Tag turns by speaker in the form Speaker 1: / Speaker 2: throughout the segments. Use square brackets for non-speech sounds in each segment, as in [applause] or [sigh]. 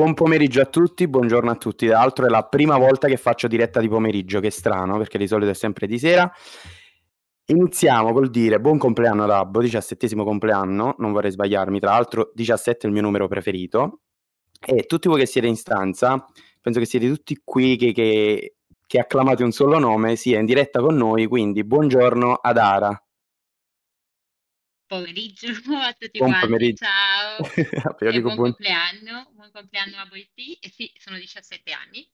Speaker 1: buon pomeriggio a tutti, buongiorno a tutti. Tra l'altro è la prima volta che faccio diretta di pomeriggio, che è strano perché di solito è sempre di sera. Iniziamo col dire buon compleanno Rabbo, diciassettesimo compleanno, non vorrei sbagliarmi, tra l'altro 17 è il mio numero preferito. E tutti voi che siete in stanza, penso che siete tutti qui che, che, che acclamate un solo nome, sia in diretta con noi, quindi buongiorno ad Ara
Speaker 2: pomeriggio [laughs] a tutti buon quanti, pomeriggio. ciao, [laughs] e buon, buon, compleanno, buon compleanno a voi sì, e sì, sono 17 anni.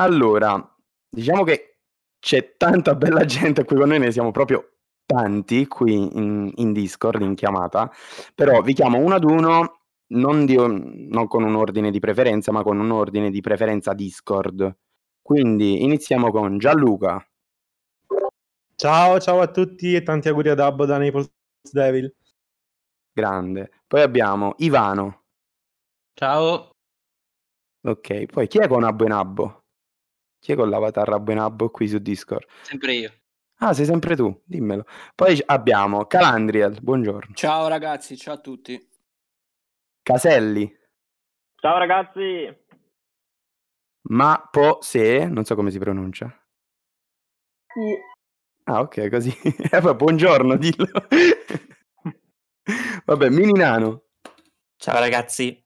Speaker 1: Allora, diciamo che c'è tanta bella gente qui con noi, ne siamo proprio tanti qui in, in Discord, in chiamata, però vi chiamo uno ad uno, non, di, non con un ordine di preferenza, ma con un ordine di preferenza Discord. Quindi iniziamo con Gianluca.
Speaker 3: Ciao, ciao a tutti e tanti auguri ad Abbo da Naples Devil.
Speaker 1: Grande. Poi abbiamo Ivano.
Speaker 4: Ciao.
Speaker 1: Ok, poi chi è con Abbo e Nabbo? Chi è con l'avatar Abbo e Nabbo qui su Discord?
Speaker 4: Sempre io.
Speaker 1: Ah, sei sempre tu, dimmelo. Poi abbiamo Calandriel, buongiorno.
Speaker 5: Ciao ragazzi, ciao a tutti.
Speaker 1: Caselli.
Speaker 6: Ciao ragazzi.
Speaker 1: Ma po se, non so come si pronuncia. Ah, ok, così. [laughs] Eh, buongiorno, dillo. [laughs] Vabbè, Mini Nano.
Speaker 7: Ciao ragazzi.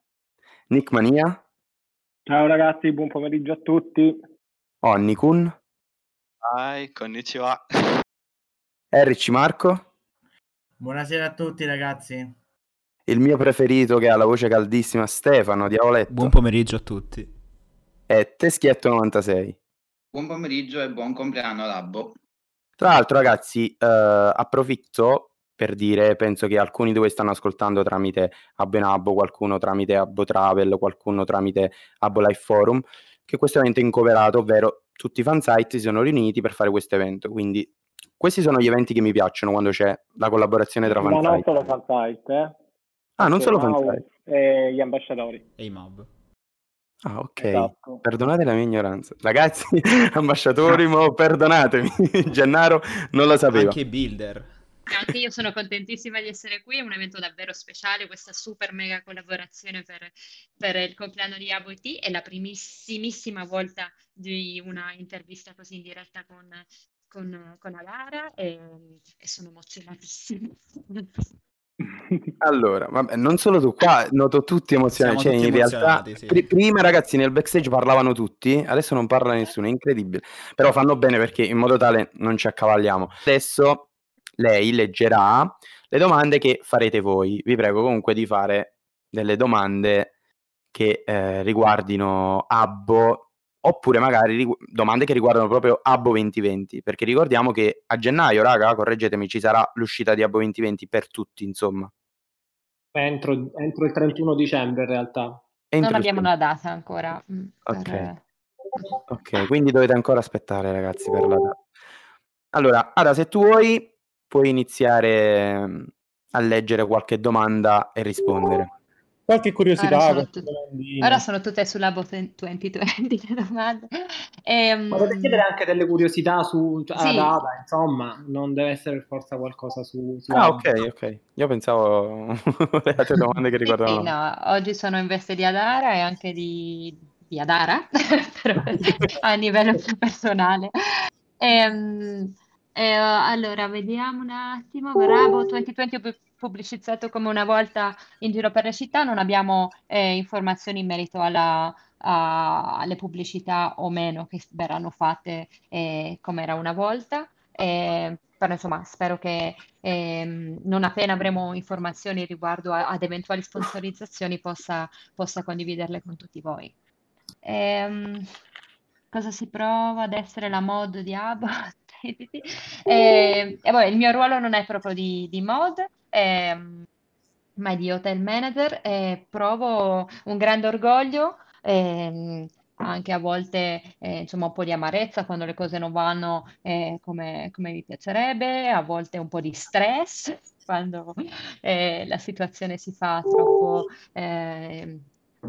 Speaker 1: Nick Mania.
Speaker 6: Ciao ragazzi, buon pomeriggio a tutti.
Speaker 1: Onnikun.
Speaker 8: Hi, konnichiwa.
Speaker 1: Eric Marco.
Speaker 9: Buonasera a tutti ragazzi.
Speaker 1: Il mio preferito che ha la voce caldissima, Stefano Diavoletto.
Speaker 10: Buon pomeriggio a tutti.
Speaker 1: E Teschietto 96.
Speaker 11: Buon pomeriggio e buon compleanno Labbo.
Speaker 1: Tra l'altro, ragazzi, eh, approfitto per dire, penso che alcuni di voi stanno ascoltando tramite Abbenabbo, qualcuno tramite Abbo Travel, qualcuno tramite Abbo Life Forum, che questo evento è incoverato, ovvero tutti i fansite si sono riuniti per fare questo evento. Quindi questi sono gli eventi che mi piacciono quando c'è la collaborazione tra fansite.
Speaker 6: Ma non solo fansite, eh?
Speaker 1: Ah, non solo fansite.
Speaker 6: E gli ambasciatori.
Speaker 10: E i mob.
Speaker 1: Ah, ok. Esatto. Perdonate la mia ignoranza. Ragazzi, [laughs] ambasciatori, mo, perdonatemi. [laughs] Gennaro non lo sapeva.
Speaker 10: Anche Builder.
Speaker 2: Anche io sono contentissima di essere qui, è un evento davvero speciale, questa super mega collaborazione per, per il compleanno di ABOT, è la primissimissima volta di una intervista così in diretta con, con, con Alara e, e sono emozionatissima. [laughs]
Speaker 1: Allora, vabbè, non solo tu, qua noto tutti emozionati. Cioè, in realtà, sì. pr- prima ragazzi nel backstage parlavano tutti, adesso non parla nessuno, è incredibile. Però fanno bene perché in modo tale non ci accavalliamo. Adesso lei leggerà le domande che farete voi. Vi prego comunque di fare delle domande che eh, riguardino Abbo oppure magari rigu- domande che riguardano proprio Abbo 2020, perché ricordiamo che a gennaio, raga, correggetemi, ci sarà l'uscita di Abbo 2020 per tutti, insomma.
Speaker 6: Entro, entro il 31 dicembre in realtà.
Speaker 2: Entro non abbiamo una data ancora.
Speaker 1: Mm, ok. Per... Ok, [laughs] quindi dovete ancora aspettare ragazzi per la data. Allora, Ada, se tu vuoi, puoi iniziare mm, a leggere qualche domanda e rispondere.
Speaker 3: Qualche curiosità.
Speaker 2: Ora sono, tut- ora sono tutte sulla Labo 2020 le domande.
Speaker 6: Ehm... Potete chiedere anche delle curiosità su cioè, sì. data, insomma, non deve essere forza qualcosa su... su
Speaker 1: ah, ok, ok. Io pensavo [laughs] le altre domande che riguardavano...
Speaker 2: Sì, no, oggi sono in veste di Adara e anche di, di Adara, [laughs] a livello più personale. Ehm... Eh, allora, vediamo un attimo. Bravo, 2020 ho pubblicizzato come una volta in giro per la città, non abbiamo eh, informazioni in merito alla, a, alle pubblicità o meno che verranno fatte eh, come era una volta. Eh, però insomma spero che ehm, non appena avremo informazioni riguardo a, ad eventuali sponsorizzazioni possa, possa condividerle con tutti voi. Ehm, cosa si prova ad essere la mod di Abbott? e, [laughs] e vabbè, il mio ruolo non è proprio di, di mod, ehm, ma di hotel manager e provo un grande orgoglio. Ehm, anche a volte eh, insomma un po' di amarezza quando le cose non vanno eh, come, come, mi piacerebbe, a volte un po' di stress quando eh, la situazione si fa troppo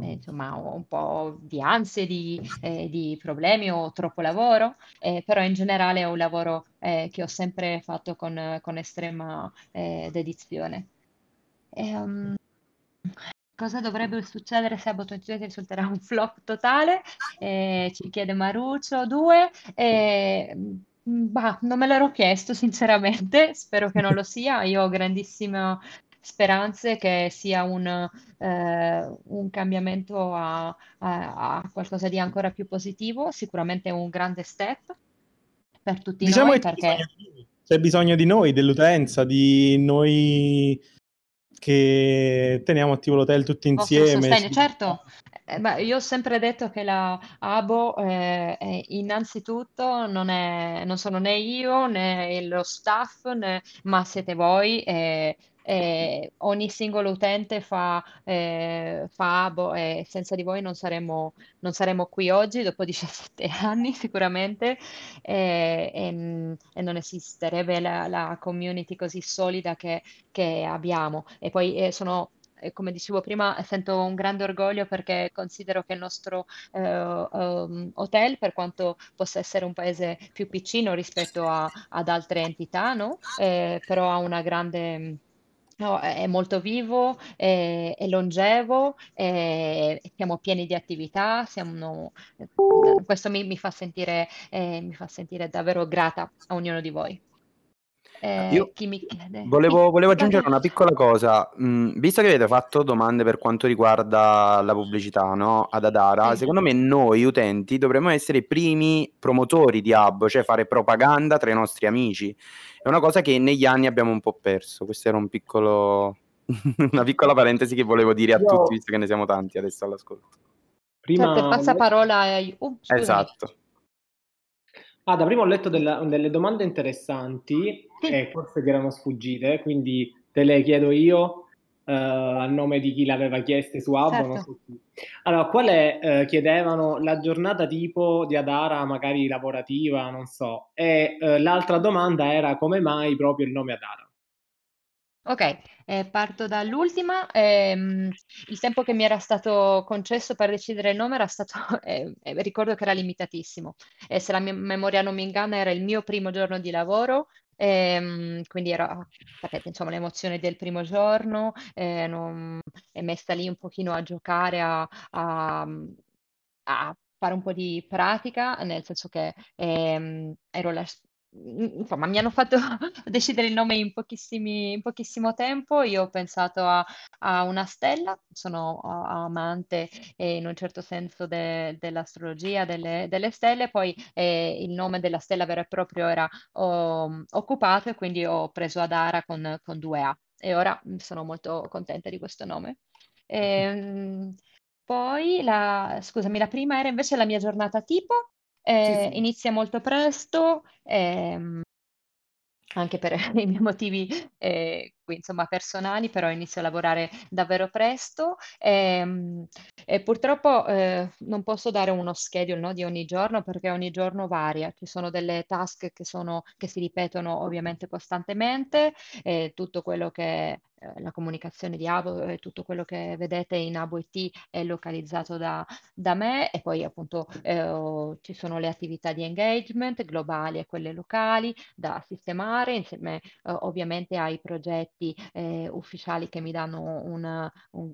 Speaker 2: eh, insomma, un po' di ansie, di, eh, di problemi o troppo lavoro, eh, però in generale è un lavoro eh, che ho sempre fatto con, con estrema eh, dedizione. E, um, Cosa dovrebbe succedere se Abbott risulterà [laughs] un flop totale? Eh, ci chiede Maruccio 2. Eh, bah, non me l'ero chiesto sinceramente, [laughs] spero che non lo sia. Io ho grandissime speranze che sia un, eh, un cambiamento a, a, a, qualcosa di ancora più positivo, sicuramente un grande step per tutti diciamo noi perché...
Speaker 3: C'è bisogno di noi, dell'utenza, di noi che teniamo attivo l'hotel tutti insieme.
Speaker 2: Sì. Certo, eh, beh, io ho sempre detto che la ABO eh, è, innanzitutto non, è, non sono né io né lo staff, né, ma siete voi. Eh, eh, ogni singolo utente fa, eh, fa abo e senza di voi non saremmo, non saremmo qui oggi dopo [laughs] 17 anni sicuramente e, e, e non esisterebbe la, la, community così solida che, che abbiamo e poi eh, sono come dicevo prima, sento un grande orgoglio perché considero che il nostro eh, um, hotel, per quanto possa essere un paese più piccino rispetto a, ad altre entità, no? eh, però ha una grande È molto vivo, è, è longevo, è- siamo pieni di attività, siamo- questo mi, mi fa sentire, eh, mi fa sentire davvero grata a ognuno di voi.
Speaker 1: Eh, Io chi mi chiede? volevo, volevo aggiungere una piccola cosa. Mm, visto che avete fatto domande per quanto riguarda la pubblicità, no? Ad Adara, Sì. secondo me noi utenti dovremmo essere i primi promotori di hub, cioè fare propaganda tra i nostri amici. È una cosa che negli anni abbiamo un po' perso. Questo era un piccolo, [laughs] una piccola parentesi che volevo dire a Io... tutti, visto che ne siamo tanti adesso all'ascolto.
Speaker 2: Prima... Certo, passa parola ai... Uh,
Speaker 1: esatto.
Speaker 6: Ah, da prima ho letto della, delle domande interessanti sì. e forse ti erano sfuggite, quindi te le chiedo io uh, a nome di chi l'aveva chieste su Abbo. Certo. So allora, qual è, uh, chiedevano, la giornata tipo di Adara, magari lavorativa, non so, e uh, l'altra domanda era come mai proprio il nome Adara?
Speaker 2: Ok, eh, parto dall'ultima. Ehm, il tempo che mi era stato concesso per decidere il nome era stato, [laughs] eh, eh, ricordo che era limitatissimo. E se la mia memoria non mi inganna, era il mio primo giorno di lavoro, ehm, quindi era, sapete, insomma, l'emozione del primo giorno, eh, non, è messa lì un pochino a giocare, a, a, a fare un po' di pratica, nel senso che ehm, ero la, insomma, mi hanno fatto [laughs] decidere il nome in, pochissimi, in pochissimo tempo. Io ho pensato a, a una stella, sono amante eh, in un certo senso de, dell'astrologia, delle, delle, stelle, poi eh, il nome della stella vero e proprio era oh, occupato e quindi ho preso Adara con, con due A e ora sono molto contenta di questo nome. E, ehm, poi la, scusami, la prima era invece la mia giornata tipo eh, sì. Inizia molto presto, ehm, anche per [laughs] i miei motivi eh, insomma, personali, però inizio a lavorare davvero presto ehm, e purtroppo eh, non posso dare uno schedule no, di ogni giorno perché ogni giorno varia. Ci sono delle task che, sono, che si ripetono ovviamente costantemente, e tutto quello che eh, la comunicazione di Abo e tutto quello che vedete in Abo IT è localizzato da, da me e poi appunto eh, ci sono le attività di engagement globali e quelle locali da sistemare insieme eh, ovviamente ai progetti eh, ufficiali che mi danno un, un,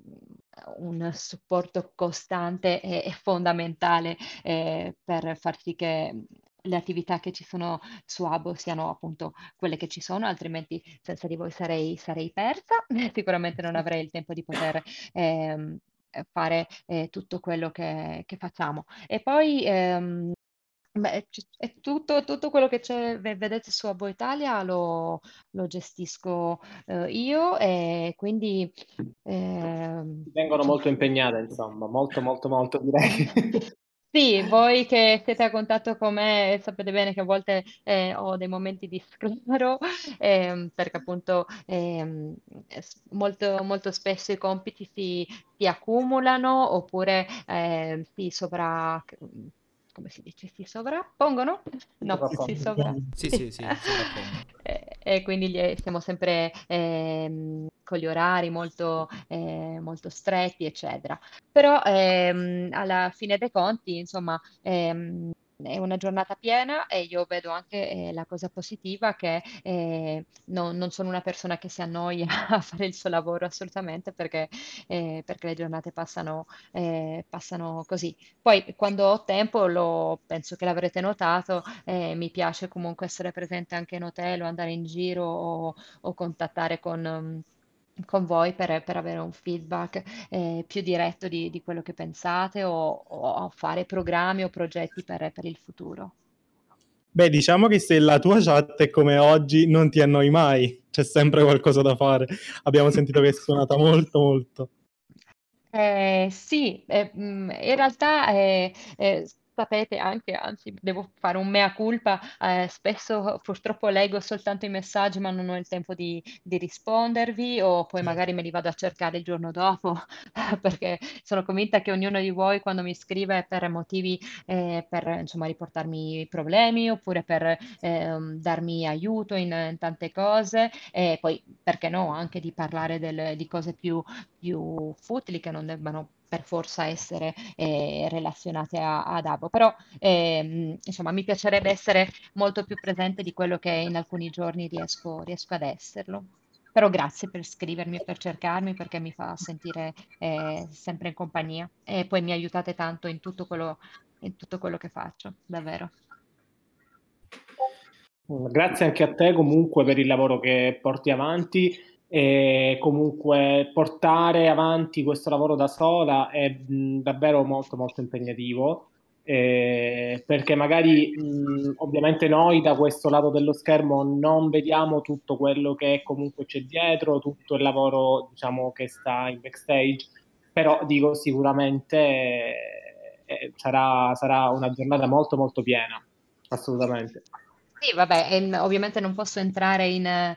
Speaker 2: un supporto costante e, e fondamentale eh, per far sì che le attività che ci sono su Abo siano appunto quelle che ci sono, altrimenti senza di voi sarei, sarei persa, [laughs] sicuramente non avrei il tempo di poter ehm, fare eh, tutto quello che, che, facciamo. E poi ehm, Beh, è tutto, tutto quello che c'è, vedete su Abo Italia lo, lo gestisco eh, io e quindi...
Speaker 6: Eh, Vengono molto impegnate, insomma, molto, molto, molto direi. [laughs]
Speaker 2: Sì, voi che siete a contatto con me sapete bene che a volte eh, ho dei momenti di sclero [laughs] ehm, perché appunto ehm, molto, molto spesso i compiti si, si accumulano oppure eh, si sovra come si dice, si sovrappongono? No, si sovra...
Speaker 4: Sì, sì, sì, [laughs]
Speaker 2: e, e, quindi gli, siamo sempre eh, con gli orari molto, eh, molto stretti, eccetera. Però ehm, alla fine dei conti, insomma, ehm, è una giornata piena e io vedo anche eh, la cosa positiva che eh, non, non sono una persona che si annoia [laughs] a fare il suo lavoro assolutamente perché, eh, perché le giornate passano, eh, passano così. Poi quando ho tempo, lo, penso che l'avrete notato, eh, mi piace comunque essere presente anche in hotel o andare in giro o, o contattare con con voi per, per avere un feedback eh, più diretto di, di, quello che pensate o, o, fare programmi o progetti per, per il futuro.
Speaker 3: Beh, diciamo che se la tua chat è come oggi, non ti annoi mai, c'è sempre qualcosa da fare. Abbiamo sentito che è suonata molto, molto.
Speaker 2: Eh, sì, eh, mm, in realtà eh, eh, sapete anche, anzi devo fare un mea culpa, eh, spesso purtroppo leggo soltanto i messaggi ma non ho il tempo di, di rispondervi o poi magari me li vado a cercare il giorno dopo [laughs] perché sono convinta che ognuno di voi quando mi scrive per motivi eh, per insomma riportarmi problemi oppure per eh, darmi aiuto in, in, tante cose e poi perché no anche di parlare del, di cose più, più futili che non debbano per forza essere eh, relazionate a, ad Abo, però ehm, insomma mi piacerebbe essere molto più presente di quello che in alcuni giorni riesco, riesco ad esserlo. Però grazie per scrivermi e per cercarmi perché mi fa sentire eh, sempre in compagnia e poi mi aiutate tanto in tutto quello, in tutto quello che faccio, davvero.
Speaker 6: Grazie anche a te comunque per il lavoro che porti avanti e comunque portare avanti questo lavoro da sola è mh, davvero molto molto impegnativo eh, perché magari mh, ovviamente noi da questo lato dello schermo non vediamo tutto quello che comunque c'è dietro, tutto il lavoro diciamo che sta in backstage, però dico sicuramente eh, sarà, sarà una giornata molto molto piena, assolutamente.
Speaker 2: Sì, vabbè, e, ovviamente non posso entrare in, eh,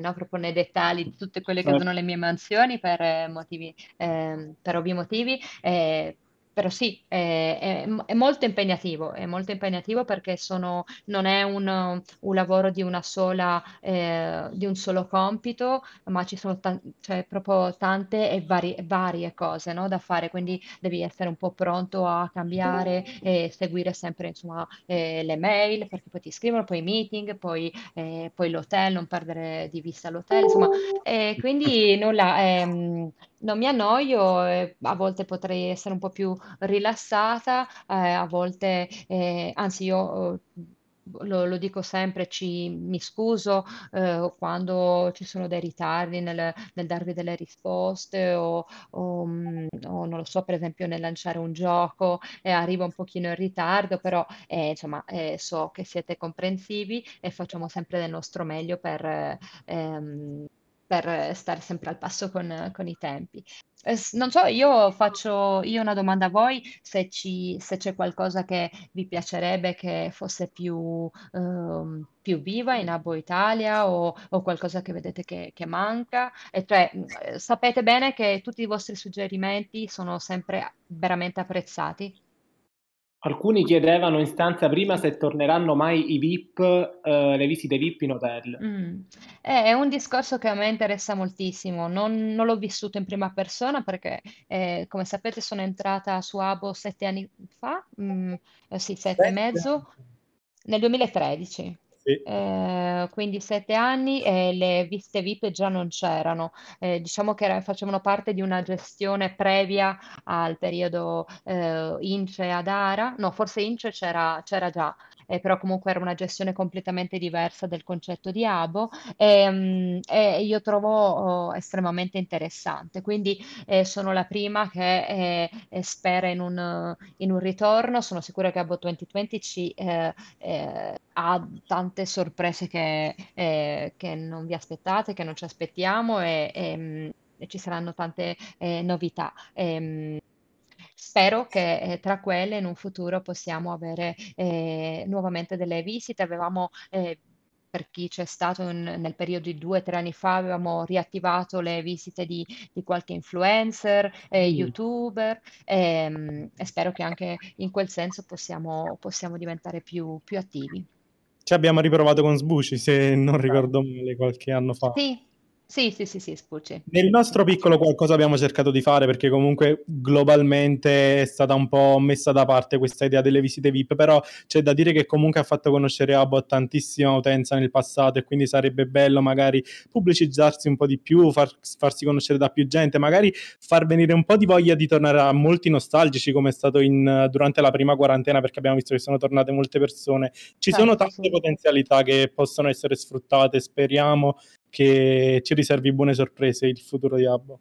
Speaker 2: no, proprio nei dettagli di tutte quelle che certo. sono le mie mansioni per motivi, eh, per ovvi motivi. Eh, però sì, è, è, è, molto impegnativo, è molto impegnativo perché sono, non è un, un lavoro di una sola, eh, di un solo compito, ma ci sono cioè, proprio tante e varie, varie cose no, da fare, quindi devi essere un po' pronto a cambiare e seguire sempre insomma, eh, le mail, perché poi ti scrivono, poi i meeting, poi, eh, poi l'hotel, non perdere di vista l'hotel, insomma, quindi nulla, ehm, non mi annoio, eh, a volte potrei essere un po' più rilassata, eh, a volte, eh, anzi io eh, lo, lo dico sempre, ci, mi scuso eh, quando ci sono dei ritardi nel, nel darvi delle risposte o, o, mm, o, non lo so, per esempio nel lanciare un gioco e arrivo un pochino in ritardo, però eh, insomma eh, so che siete comprensivi e facciamo sempre del nostro meglio per... Ehm, per stare sempre al passo con, con i tempi. Eh, non so, io faccio io una domanda a voi, se, ci, se c'è qualcosa che vi piacerebbe che fosse più, ehm, più viva in Abo Italia o, o qualcosa che vedete che, che manca. E cioè, eh, sapete bene che tutti i vostri suggerimenti sono sempre veramente apprezzati.
Speaker 6: Alcuni chiedevano in stanza prima se torneranno mai i VIP, eh, le visite VIP in hotel.
Speaker 2: Mm. È un discorso che a me interessa moltissimo. Non, non l'ho vissuto in prima persona perché, eh, come sapete, sono entrata su Abo sette anni fa, mm, eh, sì, sette e mezzo, nel 2013. Eh, quindi sette anni e le visite VIP già non c'erano. Eh, diciamo che facevano parte di una gestione previa al periodo eh, INCE ad ARA. No, forse INCE c'era, c'era già, eh, però comunque era una gestione completamente diversa del concetto di ABO e, mm, e io trovo oh, estremamente interessante. Quindi eh, sono la prima che eh, spera in un, in un, ritorno, sono sicura che ABO 2020 ci eh, eh, ha tante sorprese che, eh, che, non vi aspettate, che non ci aspettiamo e, e, mm, e ci saranno tante novità. E, ehm, Spero che eh, tra quelle in un futuro possiamo avere eh, nuovamente delle visite. Avevamo eh, per chi c'è stato in, nel periodo di due o tre anni fa, avevamo riattivato le visite di, di qualche influencer, eh, mm. youtuber ehm, e spero che anche in quel senso possiamo, possiamo diventare più, più, attivi.
Speaker 3: Ci abbiamo riprovato con Sbuci, se non ricordo male, qualche anno fa.
Speaker 2: Sì, Sì, sì, sì, sì, Spucci.
Speaker 3: Nel nostro piccolo qualcosa abbiamo cercato di fare perché comunque globalmente è stata un po' messa da parte questa idea delle visite VIP, però c'è da dire che comunque ha fatto conoscere Abo a tantissima utenza nel passato e quindi sarebbe bello magari pubblicizzarsi un po' di più, far, farsi conoscere da più gente, magari far venire un po' di voglia di tornare a molti nostalgici come è stato in, durante la prima quarantena perché abbiamo visto che sono tornate molte persone. Ci certo, sono tante sì. potenzialità che possono essere sfruttate, speriamo che ci riservi buone sorprese il futuro di Abbo.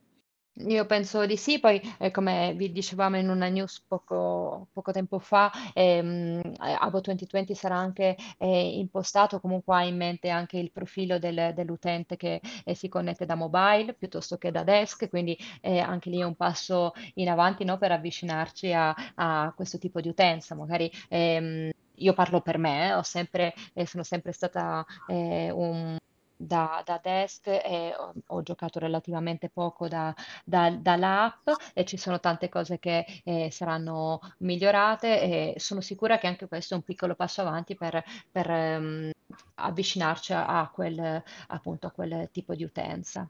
Speaker 2: Io penso di sì, poi eh, come vi dicevamo in una news poco, poco tempo fa, ehm, Abo 2020 sarà anche eh, impostato, comunque ha in mente anche il profilo del, dell'utente che eh, si connette da mobile piuttosto che da desk, quindi eh, anche lì è un passo in avanti no, per avvicinarci a, a, questo tipo di utenza. Magari ehm, io parlo per me, ho sempre, eh, sono sempre stata eh, un da, da desk e ho, ho giocato relativamente poco da, da, dall'app e ci sono tante cose che eh, saranno migliorate e sono sicura che anche questo è un piccolo passo avanti per, per um, avvicinarci a quel, appunto, a quel tipo di utenza.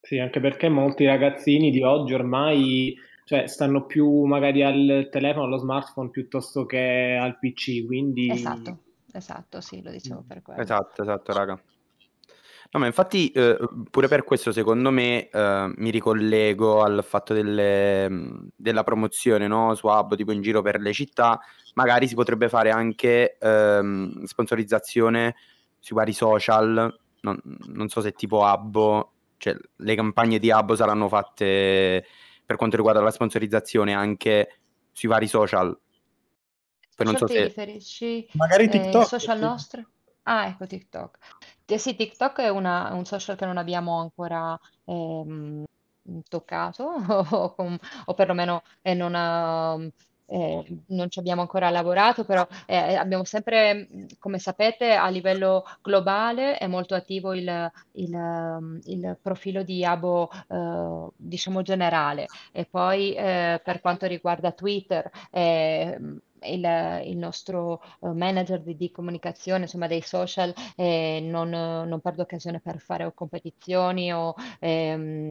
Speaker 6: Sì, anche perché molti ragazzini di oggi ormai cioè, stanno più magari al telefono, allo smartphone piuttosto che al PC, quindi...
Speaker 2: Esatto, esatto, sì, lo dicevo per quello.
Speaker 1: Esatto, esatto, raga. No, ma infatti, eh, pure per questo, secondo me, eh, mi ricollego al fatto delle, della promozione no? su Hub, tipo in giro per le città. Magari si potrebbe fare anche ehm, sponsorizzazione sui vari social. Non, non so se tipo Abbo, cioè le campagne di Abbo saranno fatte per quanto riguarda la sponsorizzazione anche sui vari social.
Speaker 2: Poi non so se... riferisci?
Speaker 3: Magari eh, TikTok.
Speaker 2: social nostri? Ah, ecco TikTok. Eh sì, TikTok è una- un social che non abbiamo ancora ehm, toccato [laughs] o, com- o perlomeno eh, non, ehm, eh, non ci abbiamo ancora lavorato, però eh, abbiamo sempre, come sapete, a livello globale è molto attivo il, il, ehm, il profilo di Abo, eh, diciamo generale. E poi eh, per quanto riguarda Twitter, eh, il, il nostro eh, manager di, di, comunicazione, insomma dei social, eh, non, non perde occasione per fare competizioni o ehm,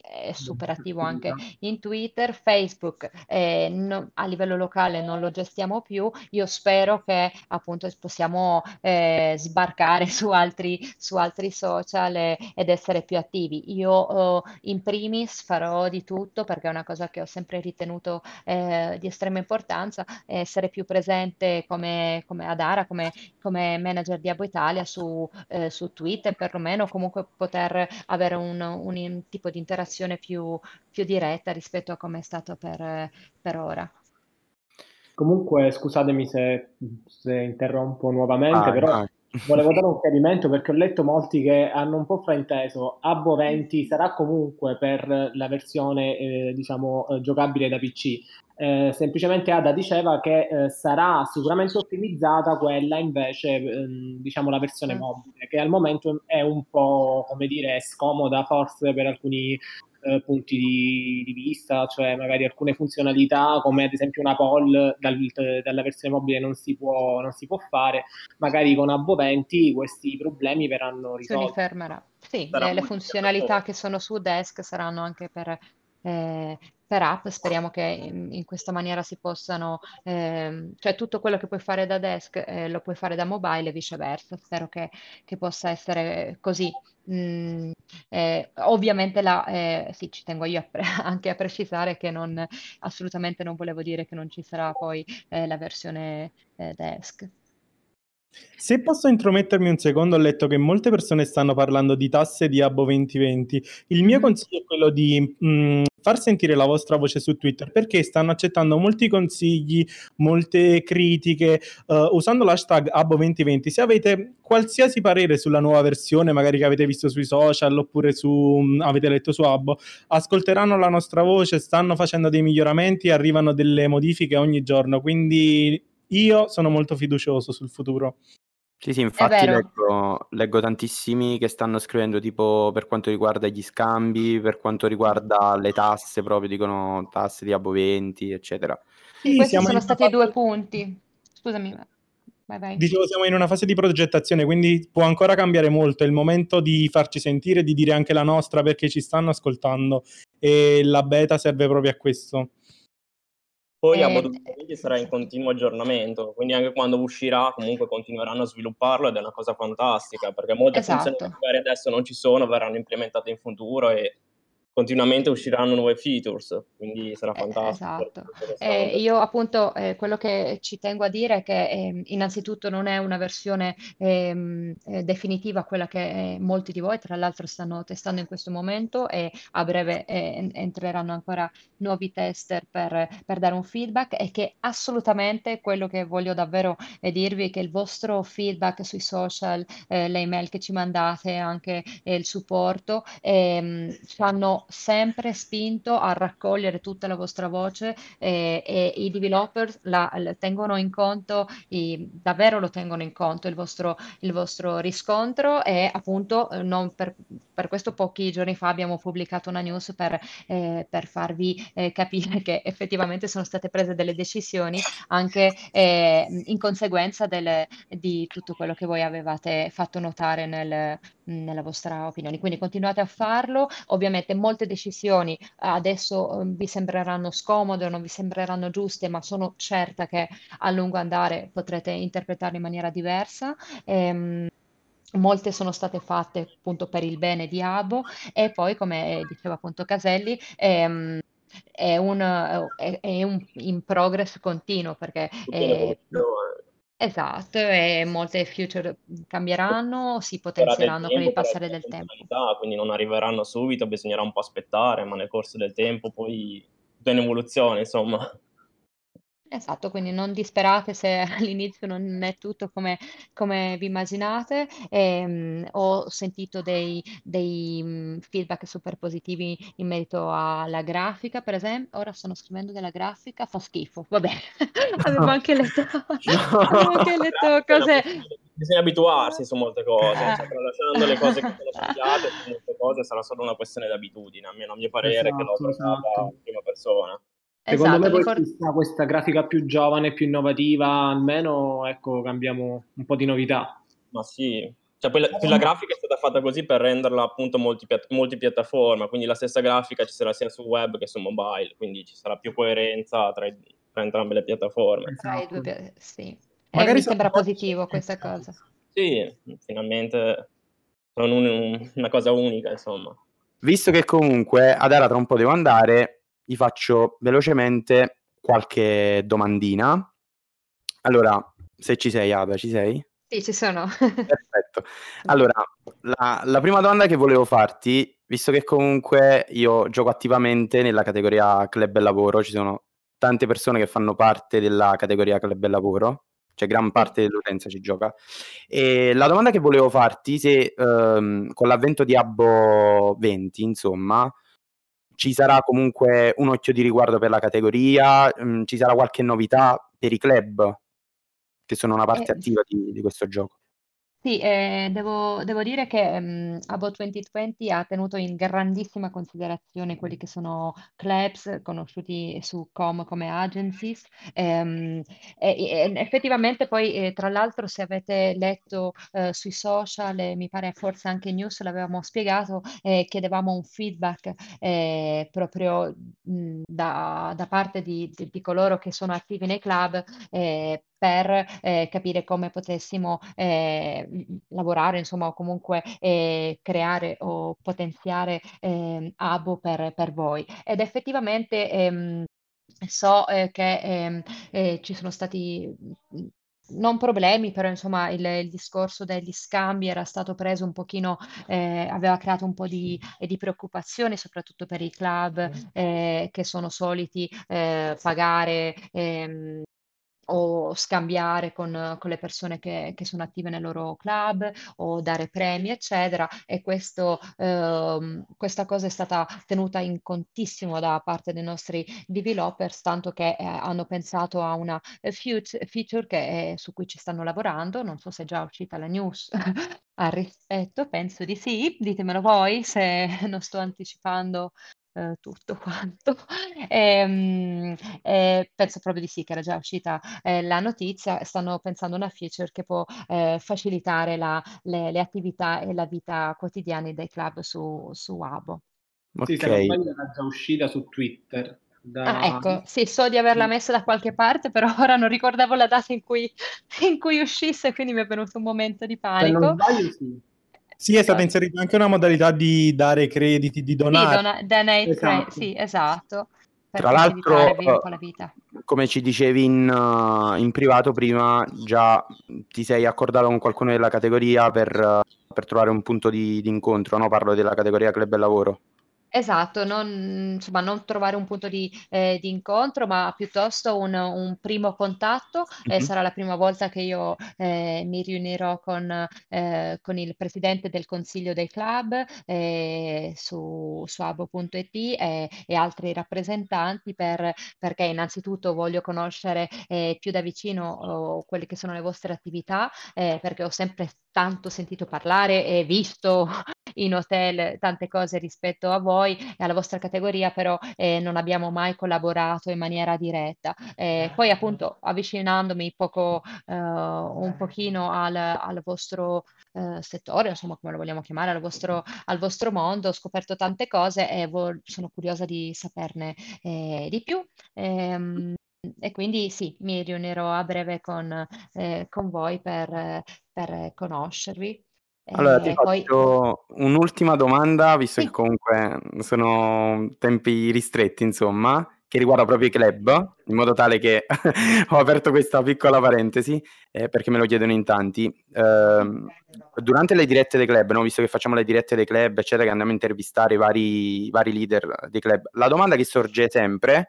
Speaker 2: è super attivo anche in Twitter, Facebook eh, no, a livello locale non lo gestiamo più, io spero che appunto possiamo eh, sbarcare su altri, su altri social e, ed essere più attivi. Io eh, in primis farò di tutto perché è una cosa che ho sempre ritenuto eh, di estrema importanza, essere più presente come, come Adara, come, come manager di Abo Italia su, eh, su Twitter perlomeno, comunque poter avere un, un tipo di interazione comunicazione più, più diretta rispetto a come è stato per, per ora.
Speaker 6: Comunque, scusatemi se, se interrompo nuovamente, ah, però ah. Volevo dare un chiarimento perché ho letto molti che hanno un po' frainteso. Abbo 20 sarà comunque per la versione, eh, diciamo, eh, giocabile da PC. Eh, semplicemente Ada diceva che eh, sarà sicuramente ottimizzata quella invece, ehm, diciamo, la versione mobile, che al momento è un po', come dire, scomoda forse per alcuni eh, punti di, di, vista, cioè magari alcune funzionalità come ad esempio una poll dal, dalla versione mobile non si, può, non si può fare, magari con Abbo 20 questi problemi verranno risolti.
Speaker 2: Si rifermerà. Sì, le, le funzionalità che sono su desk saranno anche per eh, per app. Speriamo che in, in questa maniera si possano, eh, cioè tutto quello che puoi fare da desk eh, lo puoi fare da mobile e viceversa. Spero che, che possa essere così. Mm, eh, ovviamente la, eh, sì, ci tengo io a pre- [laughs] anche a precisare che non, assolutamente non volevo dire che non ci sarà poi eh, la versione eh, desk.
Speaker 3: Se posso intromettermi un secondo, ho letto che molte persone stanno parlando di tasse di Abo 2020. Il mio consiglio è quello di mh, mm, far sentire la vostra voce su Twitter perché stanno accettando molti consigli, molte critiche uh, usando l'hashtag Abo 2020. Se avete qualsiasi parere sulla nuova versione, magari che avete visto sui social oppure su, mh, mm, avete letto su Abo, ascolteranno la nostra voce, stanno facendo dei miglioramenti, arrivano delle modifiche ogni giorno. Quindi io sono molto fiducioso sul futuro.
Speaker 1: Sì, sì, infatti leggo, leggo tantissimi che stanno scrivendo tipo per quanto riguarda gli scambi, per quanto riguarda le tasse, proprio dicono tasse di aboventi, eccetera.
Speaker 2: Sì, questi sono stati i due punti. Scusami. Vai, vai.
Speaker 3: Dicevo, siamo in una fase di progettazione, quindi può ancora cambiare molto. È il momento di farci sentire, di dire anche la nostra perché ci stanno ascoltando e la beta serve proprio a questo.
Speaker 10: Poi eh, Abo sarà in continuo aggiornamento, quindi anche quando uscirà comunque continueranno a svilupparlo ed è una cosa fantastica, perché molte esatto. funzioni che magari adesso non ci sono verranno implementate in futuro e continuamente usciranno nuove features, quindi sarà eh, fantastico.
Speaker 2: Esatto. Eh, io appunto eh, quello che ci tengo a dire è che eh, innanzitutto non è una versione ehm, eh, definitiva quella che eh, molti di voi tra l'altro stanno testando in questo momento e a breve entreranno ancora nuovi tester per, per, dare un feedback e che assolutamente quello che voglio davvero dirvi è che il vostro feedback sui social, le email che ci mandate, anche il supporto, ehm, sempre spinto a raccogliere tutta la vostra voce eh, e i developers la, la tengono in conto, i, davvero lo tengono in conto il vostro, il vostro riscontro e appunto eh, per, per, questo pochi giorni fa abbiamo pubblicato una news per, eh, per farvi eh, capire che effettivamente sono state prese delle decisioni anche eh, in conseguenza del, di tutto quello che voi avevate fatto notare nel, nella vostra opinione. Quindi continuate a farlo, ovviamente molte decisioni adesso eh, vi sembreranno scomode o non vi sembreranno giuste, ma sono certa che a lungo andare potrete interpretarle in maniera diversa. Ehm, molte sono state fatte appunto per il bene di Abo e poi, come diceva appunto Caselli, ehm, è un, è, è un in progress continuo perché eh, Esatto, e molte future cambieranno, si potenzieranno con il passare del tempo.
Speaker 10: Quindi non arriveranno subito, bisognerà un po' aspettare, ma nel corso del tempo poi tutto in evoluzione, insomma.
Speaker 2: Esatto, quindi non disperate se [laughs] all'inizio non è tutto come, come vi immaginate. Ehm, ho sentito dei, dei mm, feedback super positivi in merito alla grafica, per esempio. Ora sto scrivendo della grafica, fa schifo. Vabbè, [laughs] [laughs] avevo anche letto, avevo anche letto cose.
Speaker 10: Bisogna abituarsi su molte cose, cioè, tralasciando le cose che sono studiate, su molte cose sarà solo una questione di abitudine, almeno a mio parere, che l'ho
Speaker 6: Esatto,
Speaker 10: trovata
Speaker 6: esatto.
Speaker 10: in prima persona.
Speaker 6: Secondo
Speaker 2: Esatto,
Speaker 6: me poi
Speaker 2: ricord-
Speaker 6: questa grafica più giovane, più innovativa, almeno ecco, cambiamo un po' di novità.
Speaker 10: Ma sì, cioè poi la, poi la grafica è stata fatta così per renderla appunto multipiat- multipiattaforma, quindi la stessa grafica ci sarà sia su web che su mobile, quindi ci sarà più coerenza tra, i- tra entrambe le piattaforme.
Speaker 2: due, pia- sì. E
Speaker 3: Magari
Speaker 2: mi
Speaker 3: sono
Speaker 2: sembra positivo questa cosa.
Speaker 10: Sì, finalmente sono un- un- una cosa unica, insomma.
Speaker 1: Visto che comunque ad Ara tra un po' devo andare, gli faccio velocemente qualche domandina. Allora, se ci sei, Ada, ci sei?
Speaker 2: Sì, ci sono. [laughs]
Speaker 1: Perfetto. Allora, la, la prima domanda che volevo farti, visto che comunque io gioco attivamente nella categoria club e lavoro, ci sono tante persone che fanno parte della categoria club e lavoro, cioè gran parte dell'utenza ci gioca. E la domanda che volevo farti, se ehm, con l'avvento di Abbo 20, insomma, ci sarà comunque un occhio di riguardo per la categoria, mh, ci sarà qualche novità per i club, che sono una parte
Speaker 2: Eh,
Speaker 1: attiva di, di questo gioco.
Speaker 2: Sì, eh, devo, devo dire che mm, About 2020 ha tenuto in grandissima considerazione quelli che sono clubs conosciuti su com come agencies. ehm, e, e effettivamente poi, eh, tra l'altro, se avete letto eh, sui social, e mi pare forse anche in news l'avevamo spiegato, eh, chiedevamo un feedback eh, proprio mh, da, da parte di, di- di coloro che sono attivi nei club eh, per eh, capire come potessimo eh, lavorare, insomma, o comunque eh, creare o potenziare eh, Abo per, per voi. Ed effettivamente ehm, so eh, che ehm, eh, ci sono stati non problemi, però insomma il, il discorso degli scambi era stato preso un pochino, eh, aveva creato un po' di, di preoccupazione, soprattutto per i club eh, che sono soliti eh, pagare ehm, o scambiare con, con le persone che, che sono attive nel loro club o dare premi, eccetera. E questo, ehm, questa cosa è stata tenuta in contissimo da parte dei nostri developers, tanto che eh, hanno pensato a una eh, feature che è- su cui ci stanno lavorando. Non so se è già uscita la news [laughs] al rispetto, penso di sì. Ditemelo voi se [laughs] non sto anticipando eh, tutto [laughs] quanto. E, e penso proprio di sì, che era già uscita eh, la notizia. Stanno pensando a una feature che può eh, facilitare la, le, le, attività e la vita quotidiana dei club su, su Abo.
Speaker 6: Sì, se non sbaglio era già uscita su Twitter.
Speaker 2: Da... Ah, ecco, sì, so di averla messa da qualche parte, però [laughs] ora non ricordavo la data in cui, in cui uscisse, quindi mi è venuto un momento di panico. Se non sbaglio,
Speaker 3: sì. Sì, è stata inserita anche una modalità di dare crediti, di donare. Sì, dona-
Speaker 2: esatto. sì, esatto.
Speaker 1: Tra l'altro, come ci dicevi in, uh, in, privato prima, già ti sei accordato con qualcuno della categoria per, uh, per trovare un punto di, di incontro, no? Parlo della categoria club e lavoro.
Speaker 2: Esatto, non, insomma, non trovare un punto di, eh, di incontro, ma piuttosto un, un primo contatto. Eh, sarà la prima volta che io eh, mi riunirò con, eh, con il presidente del consiglio del club eh, su, su abo.it e, e altri rappresentanti per, perché innanzitutto voglio conoscere eh, più da vicino oh, quelle che sono le vostre attività, eh, perché ho sempre tanto sentito parlare e visto [laughs] in hotel tante cose rispetto a voi e alla vostra categoria, però eh, non abbiamo mai collaborato in maniera diretta. Eh, poi appunto avvicinandomi poco, eh, un pochino al, al vostro eh, settore, insomma come lo vogliamo chiamare, al vostro, al vostro mondo, ho scoperto tante cose e vo- sono curiosa di saperne eh, di più. Ehm, e quindi sì, mi riunirò a breve con, eh, con voi per, per conoscervi.
Speaker 1: Allora, ti poi... faccio un'ultima domanda, visto sì. che comunque sono tempi ristretti, insomma, che riguarda proprio i club, in modo tale che [laughs] ho aperto questa piccola parentesi, eh, perché me lo chiedono in tanti. Eh, durante le dirette dei club, no? visto che facciamo le dirette dei club, eccetera, che andiamo a intervistare i vari, vari leader dei club, la domanda che sorge sempre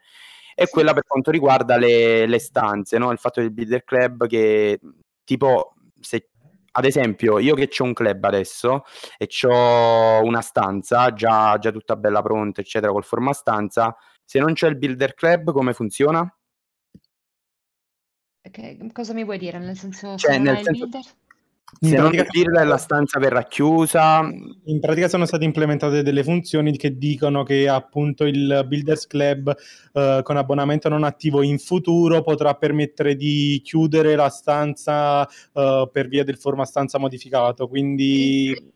Speaker 1: è quella per quanto riguarda le, le stanze, no? il fatto del builder club che tipo se ad esempio, io che ho un club adesso e ho una stanza già, già, tutta bella pronta, eccetera, col forma stanza, se non c'è il builder club, come funziona?
Speaker 2: Okay. Cosa mi vuoi dire? Nel senso,
Speaker 1: cioè, nel senso, builder? Se non pratica... è la stanza verrà chiusa.
Speaker 3: In pratica sono state implementate delle funzioni che dicono che appunto il Builders Club eh, con abbonamento non attivo in futuro potrà permettere di chiudere la stanza eh, per via del forma stanza modificato. Quindi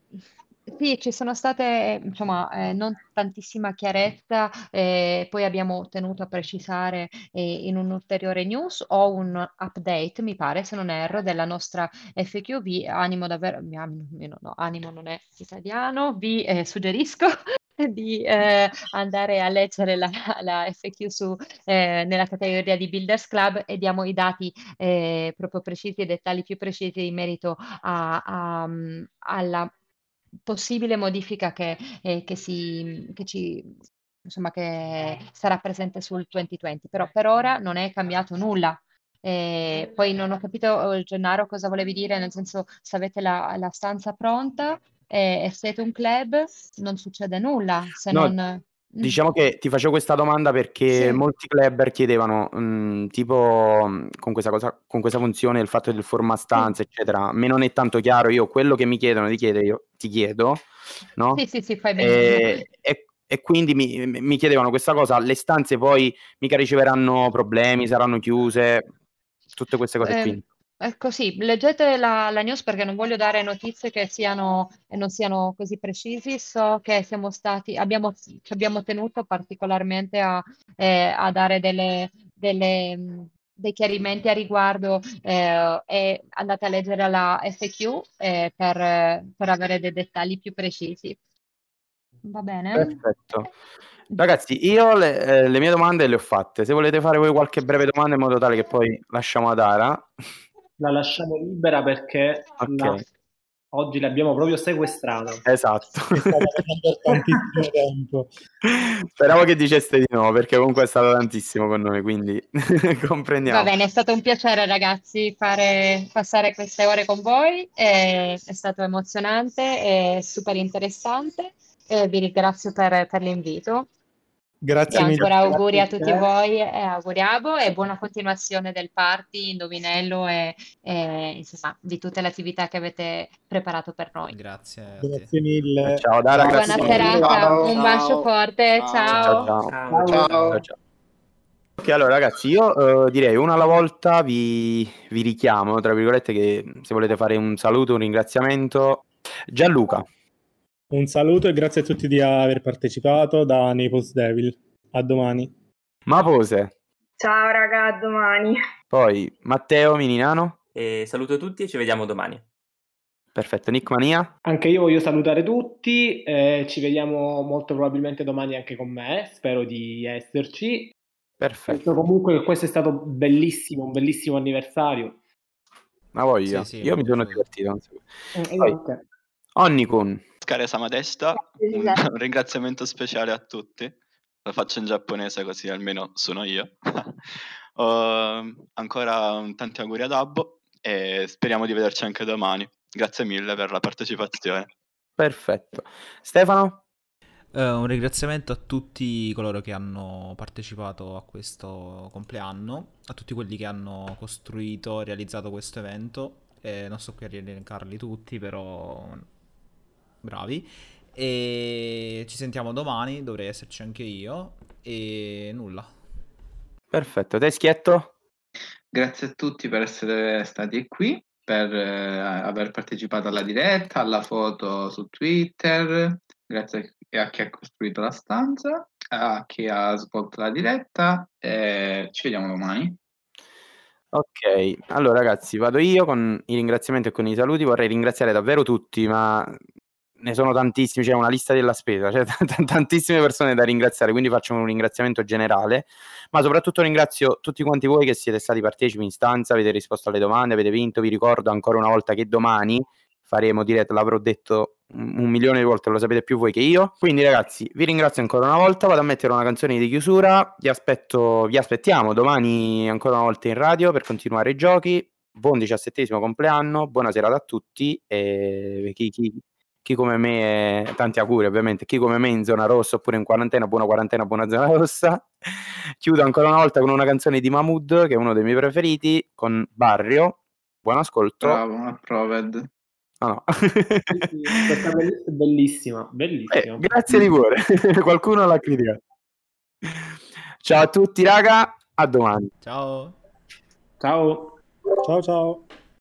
Speaker 2: sì, ci sono state, insomma, eh, non tantissima chiarezza, eh, poi abbiamo tenuto a precisare eh, in un'ulteriore news o un update, mi pare, se non erro, della nostra FQV. Animo davvero, no, animo non è italiano, vi eh, suggerisco [laughs] di eh, andare a leggere la, la FQ su, eh, nella categoria di Builders Club e diamo i dati eh, proprio precisi e dettagli più precisi in merito a, a, alla possibile modifica che, eh, che, si, che ci insomma che sarà presente sul 2020, però per ora non è cambiato nulla. E poi non ho capito, eh, Gennaro, cosa volevi dire, nel senso se avete la, la stanza pronta e, e, siete un club, non succede nulla se no, non...
Speaker 1: Diciamo che ti facevo questa domanda perché sì. molti clubber chiedevano, mh, mm, tipo mm, con questa, cosa, con questa funzione, il fatto del forma stanza, sì. eccetera. A me non è tanto chiaro. Io quello che mi chiedono di chiedere, io ti chiedo, no?
Speaker 2: Sì, sì, sì, fai bene. E,
Speaker 1: e, e quindi mi, mi, chiedevano questa cosa. Le stanze poi mica riceveranno problemi, saranno chiuse, tutte queste cose eh, qui.
Speaker 2: Ecco sì, leggete la, la news perché non voglio dare notizie che siano e non siano così precisi. So che siamo stati, abbiamo, ci abbiamo tenuto particolarmente a, eh, a dare delle, delle, dei chiarimenti a riguardo eh, e andate a leggere la FQ eh, per, per avere dei dettagli più precisi. Va bene?
Speaker 1: Perfetto. Ragazzi, io le, eh, le mie domande le ho fatte. Se volete fare voi qualche breve domanda in modo tale che poi lasciamo ad Ara
Speaker 6: la lasciamo libera perché okay. la, oggi l'abbiamo proprio sequestrata.
Speaker 1: Esatto. [laughs] Speravo che diceste di no, perché comunque è stato tantissimo con noi, quindi [laughs] comprendiamo.
Speaker 2: Va bene, è stato un piacere ragazzi fare, passare queste ore con voi, è, è stato emozionante e super interessante. E vi ringrazio per, per l'invito.
Speaker 3: Grazie
Speaker 2: mille. ancora auguri a tutti voi e auguriamo e buona continuazione del party, indovinello e, e insomma di tutte le attività che avete preparato per noi.
Speaker 4: Grazie.
Speaker 3: Grazie mille.
Speaker 1: Ciao Dara.
Speaker 2: Buona serata, ciao. un bacio forte,
Speaker 1: ciao. Ciao. ciao. ciao. ciao. Ok, allora ragazzi, io uh, direi una alla volta vi, vi richiamo, tra virgolette, che se volete fare un saluto, un ringraziamento. Gianluca.
Speaker 3: Un saluto e grazie a tutti di aver partecipato da Naples Devil. A domani.
Speaker 1: Mapose.
Speaker 12: Ciao raga, a domani.
Speaker 1: Poi Matteo Mininano.
Speaker 7: E saluto tutti e ci vediamo domani.
Speaker 1: Perfetto, Nick Mania.
Speaker 6: Anche io voglio salutare tutti, eh, ci vediamo molto probabilmente domani anche con me, spero di esserci.
Speaker 1: Perfetto.
Speaker 6: Comunque questo è stato bellissimo, un bellissimo anniversario.
Speaker 1: Ma voglio, sì, sì, io mi sono divertito. Eh, esatto. Onnikun.
Speaker 8: Care Samadesta, un, un [laughs] ringraziamento speciale a tutti. Lo faccio in giapponese così almeno sono io. uh, [laughs] ancora tanti auguri ad Abbo e speriamo di vederci anche domani. Grazie mille per la partecipazione.
Speaker 1: Perfetto. Stefano?
Speaker 4: Uh, un ringraziamento a tutti coloro che hanno partecipato a questo compleanno, a tutti quelli che hanno costruito e realizzato questo evento. Eh, non sto qui a rielencarli tutti, però bravi. E ci sentiamo domani, dovrei esserci anche io. E nulla.
Speaker 1: Perfetto, te schietto?
Speaker 11: Grazie a tutti per essere stati qui, per eh, aver partecipato alla diretta, alla foto su Twitter. Grazie a chi ha costruito la stanza, a chi ha svolto la diretta. E ci vediamo domani.
Speaker 1: Ok, allora ragazzi, vado io con i ringraziamenti e con i saluti. Vorrei ringraziare davvero tutti, ma ne sono tantissimi, c'è una lista della spesa, c'è t- tantissime persone da ringraziare, quindi faccio un ringraziamento generale, ma soprattutto ringrazio tutti quanti voi che siete stati partecipi in stanza, avete risposto alle domande, avete vinto, vi ricordo ancora una volta che domani faremo diretta, l'avrò detto un milione di volte, lo sapete più voi che io. Quindi ragazzi, vi ringrazio ancora una volta, vado a mettere una canzone di chiusura, vi aspetto, vi aspettiamo domani ancora una volta in radio per continuare i giochi. Buon diciassettesimo compleanno, buona serata a tutti e chi, chi, chi come me, è, tanti auguri ovviamente, chi come me in zona rossa oppure in quarantena, buona quarantena, buona zona [laughs] rossa. Chiudo ancora una volta con una canzone di Mahmood, che è uno dei miei preferiti, con Barrio. Buon ascolto.
Speaker 11: Bravo, approved.
Speaker 1: Ah, no.
Speaker 6: Questa è bellissima, bellissima.
Speaker 1: Eh, grazie di cuore, [laughs] qualcuno l'ha criticato. Ciao a tutti raga, a domani.
Speaker 4: Ciao.
Speaker 6: Ciao.
Speaker 3: Ciao ciao.